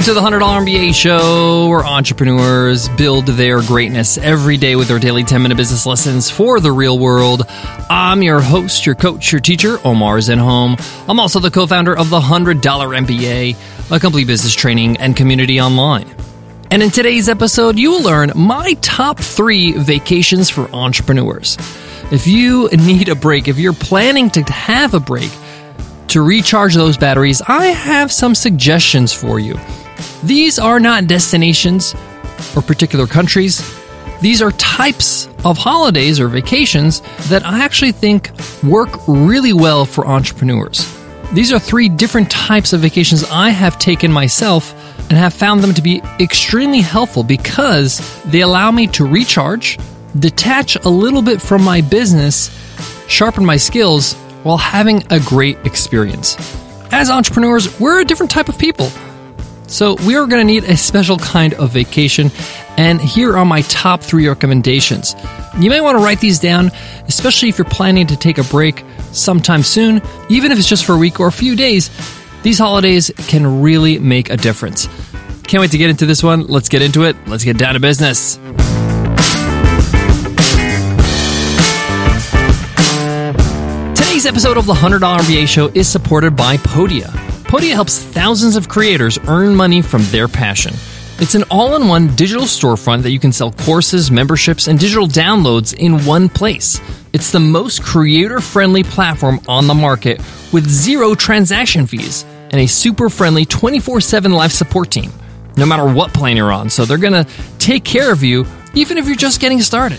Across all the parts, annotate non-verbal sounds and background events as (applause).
Welcome to the $100 MBA show where entrepreneurs build their greatness every day with their daily 10 minute business lessons for the real world. I'm your host, your coach, your teacher, Omar Zenhom. I'm also the co founder of the $100 MBA, a complete business training and community online. And in today's episode, you will learn my top three vacations for entrepreneurs. If you need a break, if you're planning to have a break, to recharge those batteries, I have some suggestions for you. These are not destinations or particular countries. These are types of holidays or vacations that I actually think work really well for entrepreneurs. These are three different types of vacations I have taken myself and have found them to be extremely helpful because they allow me to recharge, detach a little bit from my business, sharpen my skills, while having a great experience. As entrepreneurs, we're a different type of people. So, we are going to need a special kind of vacation, and here are my top three recommendations. You may want to write these down, especially if you're planning to take a break sometime soon, even if it's just for a week or a few days. These holidays can really make a difference. Can't wait to get into this one. Let's get into it. Let's get down to business. Today's episode of the $100 MBA Show is supported by Podia. Podia helps thousands of creators earn money from their passion. It's an all in one digital storefront that you can sell courses, memberships, and digital downloads in one place. It's the most creator friendly platform on the market with zero transaction fees and a super friendly 24 7 live support team, no matter what plan you're on. So they're going to take care of you even if you're just getting started.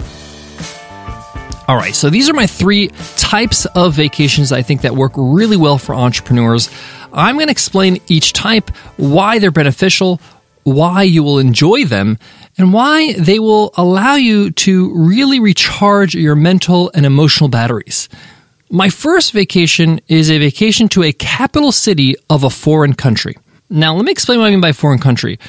All right, so these are my three types of vacations I think that work really well for entrepreneurs. I'm going to explain each type, why they're beneficial, why you will enjoy them, and why they will allow you to really recharge your mental and emotional batteries. My first vacation is a vacation to a capital city of a foreign country. Now, let me explain what I mean by foreign country.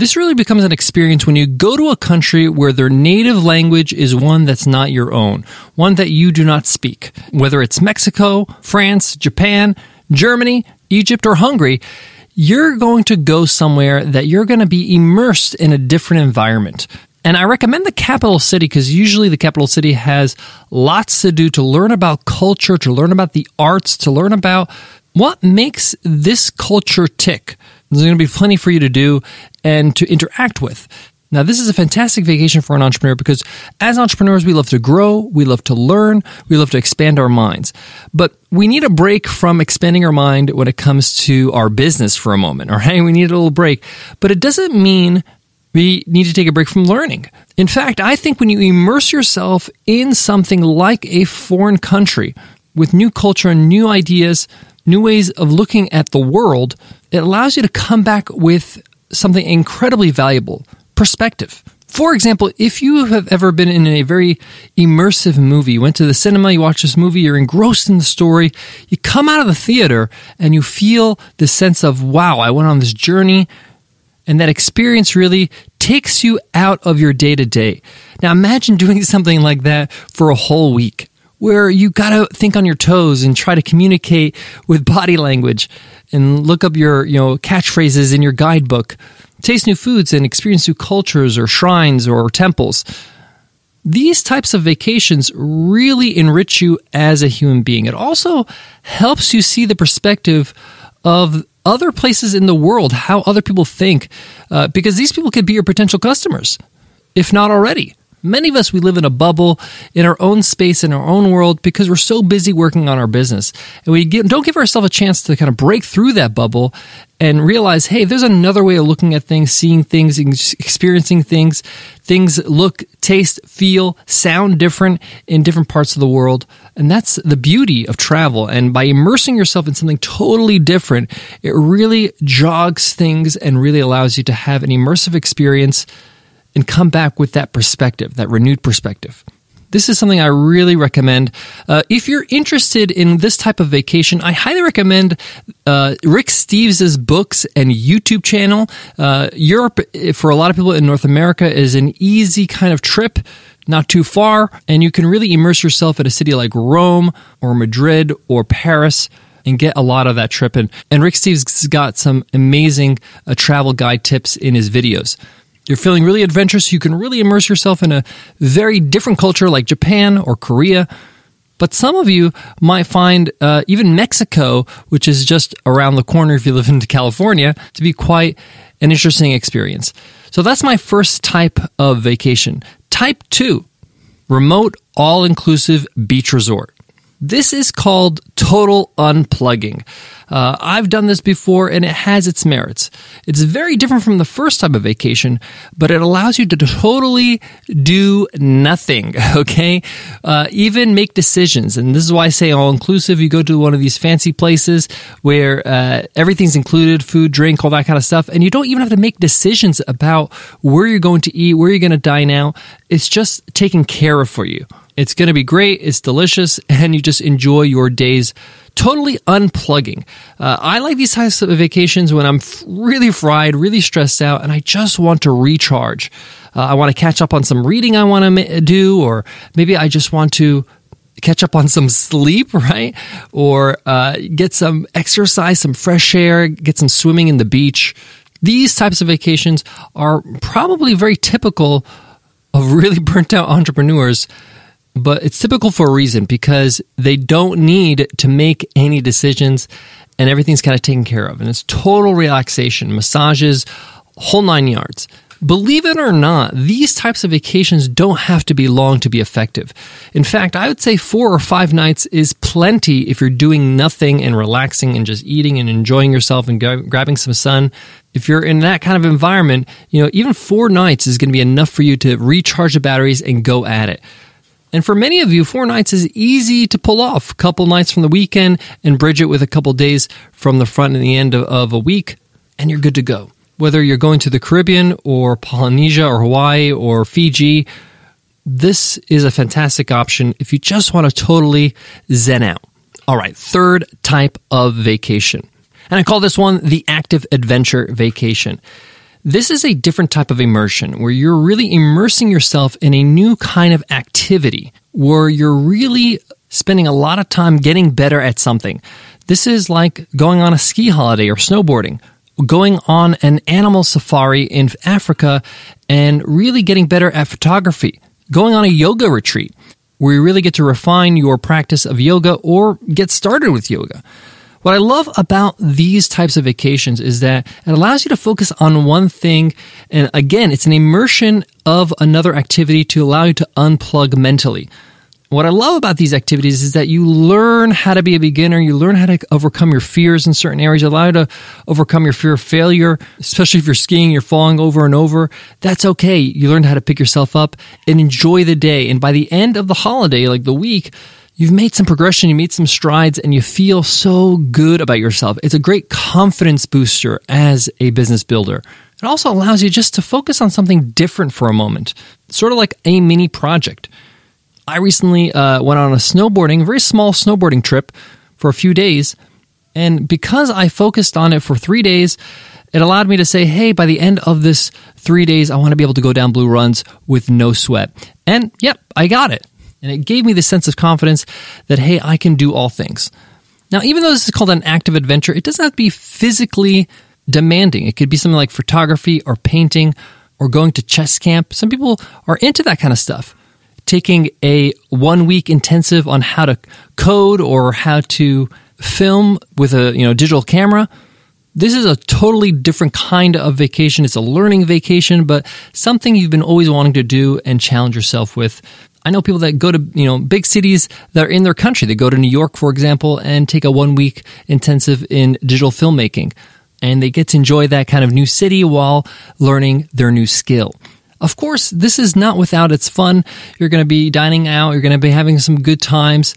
This really becomes an experience when you go to a country where their native language is one that's not your own, one that you do not speak. Whether it's Mexico, France, Japan, Germany, Egypt, or Hungary, you're going to go somewhere that you're going to be immersed in a different environment. And I recommend the capital city because usually the capital city has lots to do to learn about culture, to learn about the arts, to learn about what makes this culture tick. There's going to be plenty for you to do and to interact with. Now, this is a fantastic vacation for an entrepreneur because as entrepreneurs, we love to grow, we love to learn, we love to expand our minds. But we need a break from expanding our mind when it comes to our business for a moment, all right? (laughs) We need a little break. But it doesn't mean we need to take a break from learning. In fact, I think when you immerse yourself in something like a foreign country with new culture and new ideas, new ways of looking at the world, it allows you to come back with something incredibly valuable perspective. For example, if you have ever been in a very immersive movie, you went to the cinema, you watched this movie, you're engrossed in the story, you come out of the theater and you feel this sense of, wow, I went on this journey. And that experience really takes you out of your day to day. Now imagine doing (laughs) something like that for a whole week where you got to think on your toes and try to communicate with body language and look up your, you know, catchphrases in your guidebook, taste new foods and experience new cultures or shrines or temples. These types of vacations really enrich you as a human being. It also helps you see the perspective of other places in the world, how other people think, uh, because these people could be your potential customers, if not already. Many of us, we live in a bubble in our own space, in our own world, because we're so busy working on our business. And we get, don't give ourselves a chance to kind of break through that bubble and realize, hey, there's another way of looking at things, seeing things, experiencing things. Things look, taste, feel, sound different in different parts of the world. And that's the beauty of travel. And by immersing yourself in something totally different, it really jogs things and really allows you to have an immersive experience and come back with that perspective, that renewed perspective. This is something I really recommend. Uh, if you're interested in this type of vacation, I highly recommend uh, Rick Steves' books and YouTube channel. Uh, Europe, for a lot of people in North America, is an easy kind of trip, not too far, and you can really immerse yourself at a city like Rome or Madrid or Paris and get a lot of that trip. And, and Rick Steves has got some amazing uh, travel guide tips in his videos you're feeling really adventurous, you can really immerse yourself in a very different culture like Japan or Korea. But some of you might find uh, even Mexico, which is just around the corner if you live in California, to be quite an interesting experience. So that's my first type of vacation. Type two, remote all inclusive beach resort. This is called total unplugging. Uh, I've done this before and it has its merits. It's very different from the first type of vacation, but it allows you to totally do nothing, (laughs) okay? Uh, even make decisions. And this is why I say all inclusive. You go to one of these fancy places where uh, everything's included food, drink, all that kind of stuff. And you don't even have to make decisions about where you're going to eat, where you're going to dine out. It's just taken care of for you. It's going to be great. It's delicious, and you just enjoy your days totally unplugging. Uh, I like these types of vacations when I'm f- really fried, really stressed out, and I just want to recharge. Uh, I want to catch up on some reading I want to ma- do, or maybe I just want to catch up on some sleep, (laughs) right? Or uh, get some exercise, some fresh air, get some swimming in the beach. These types of vacations are probably very typical of really (laughs) burnt out entrepreneurs but it's typical for a reason because they don't need to make any decisions and everything's kind of taken care of. And it's total relaxation, massages, whole nine yards. Believe it or not, these types of vacations don't have to be long to be effective. In fact, I would say four or five nights is plenty if you're doing nothing and relaxing and just eating and enjoying yourself and grabbing some sun. If you're in that kind of environment, you know, even four nights is going to be enough for you to recharge the batteries and go at it. And for many of you, four nights is easy to pull off. A couple nights from the weekend and bridge it with a couple days from the front and the end of, of a week, and you're good to go. Whether you're going to the Caribbean or Polynesia or Hawaii or Fiji, this is a fantastic option if you just want to totally zen out. All right, third type of vacation. And I call this one the active adventure vacation. This is a different type of immersion where you're really immersing yourself in a new kind of activity where you're really spending a lot of time getting better at something. This is like going on a ski holiday or snowboarding, going on an animal safari in Africa and really getting better at photography, going on a yoga retreat where you really get to refine your practice of yoga or get started with yoga. What I love about these types of vacations is that it allows you to focus on one thing. And again, it's an immersion of another activity to allow you to unplug mentally. What I love about these activities is that you learn how to be a beginner. You learn how to overcome your fears in certain areas. Allow you to overcome your fear of failure, especially if you're skiing, you're falling over and over. That's okay. You learn how to pick yourself up and enjoy the day. And by the end of the holiday, like the week, you've made some progression, you made some strides, and you feel so good about yourself. It's a great confidence booster as a business builder. It also allows you just to focus on something different for a moment, sort of like a mini project. I recently uh, went on a snowboarding, very small snowboarding trip for a few days. And because I focused on it for three days, it allowed me to say, hey, by the end of this three days, I want to be able to go down blue runs with no sweat. And yep, I got it. And it gave me the sense of confidence that, hey, I can do all things. Now, even though this is called an active adventure, it doesn't have to be physically demanding. It could be something like photography or painting or going to chess camp. Some people are into that kind of stuff. Taking a one week intensive on how to code or how to film with a you know digital camera. This is a totally different kind of vacation. It's a learning vacation, but something you've been always wanting to do and challenge yourself with. I know people that go to, you know, big cities that are in their country. They go to New York, for example, and take a one week intensive in digital filmmaking. And they get to enjoy that kind of new city while learning their new skill. Of course, this is not without its fun. You're going to be dining out. You're going to be having some good times,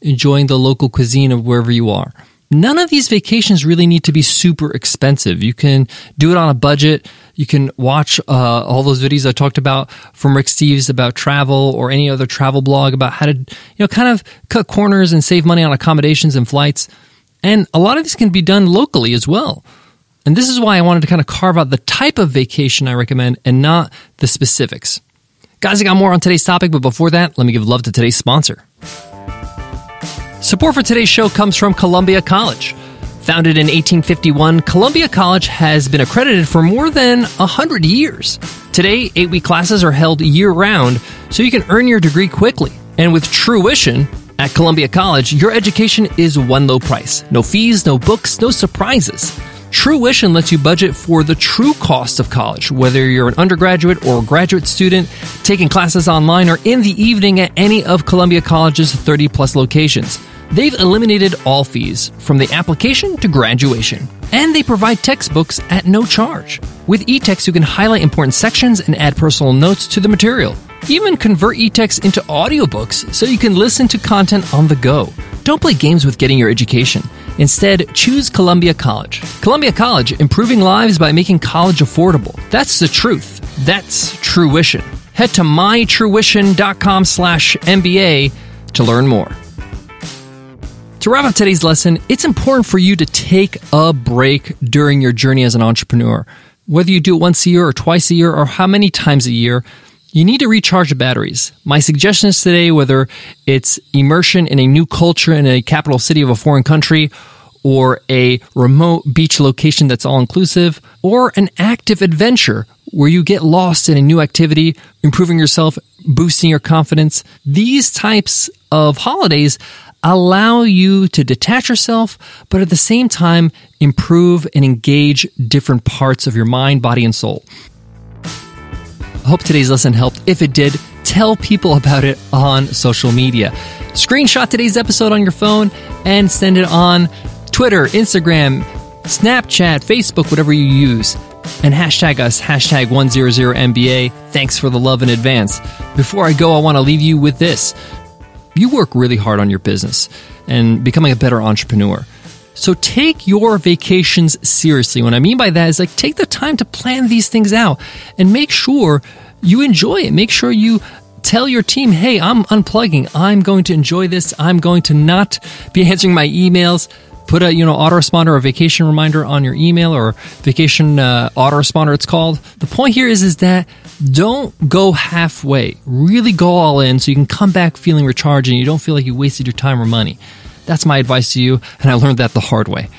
enjoying the local cuisine of wherever you are. None of these vacations really need to be super expensive. You can do it on a budget. You can watch uh, all those videos I talked about from Rick Steves about travel or any other travel blog about how to, you know, kind of cut corners and save money on accommodations and flights. And a lot of this can be done locally as well. And this is why I wanted to kind of carve out the type of vacation I recommend and not the specifics. Guys, I got more on today's topic, but before that, let me give love to today's sponsor. Support for today's show comes from Columbia College. Founded in 1851, Columbia College has been accredited for more than 100 years. Today, eight week classes are held year round, so you can earn your degree quickly. And with Truition, at Columbia College, your education is one low price. No fees, no books, no surprises. Truition lets you budget for the true cost of college, whether you're an undergraduate or graduate student, taking classes online or in the evening at any of Columbia College's 30 plus locations. They've eliminated all fees, from the application to graduation. And they provide textbooks at no charge. With eText, you can highlight important sections and add personal notes to the material. Even convert eText into audiobooks so you can listen to content on the go. Don't play games with getting your education. Instead, choose Columbia College. Columbia College, improving lives by making college affordable. That's the truth. That's Truition. Head to mytruition.com slash MBA to learn more. To wrap up today's lesson, it's important for you to take a break during your journey as an entrepreneur. Whether you do it once a year or twice a year or how many times a year, you need to recharge the batteries. My suggestion is today, whether it's immersion in a new culture in a capital city of a foreign country, or a remote beach location that's all inclusive, or an active adventure where you get lost in a new activity, improving yourself, boosting your confidence. These types of holidays allow you to detach yourself, but at the same time, improve and engage different parts of your mind, body, and soul. I hope today's lesson helped. If it did, tell people about it on social media. Screenshot today's episode on your phone and send it on Twitter, Instagram, Snapchat, Facebook, whatever you use. And hashtag us, hashtag 100MBA. Thanks for the love in advance. Before I go, I want to leave you with this. You work really hard on your business and becoming a better entrepreneur. So take your vacations seriously. What I mean by that is like take the time to plan these things out and make sure you enjoy it. Make sure you tell your team, hey, I'm unplugging. I'm going to enjoy this. I'm going to not be answering my emails. Put a you know autoresponder or vacation reminder on your email or vacation uh, autoresponder. It's called. The point here is is that don't go halfway. Really go all in so you can come back feeling recharged and you don't feel like you wasted your time or money. That's my advice to you, and I learned that the hard way.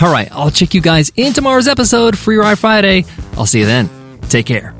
All right, I'll check you guys in tomorrow's episode, Free Ride Friday. I'll see you then. Take care.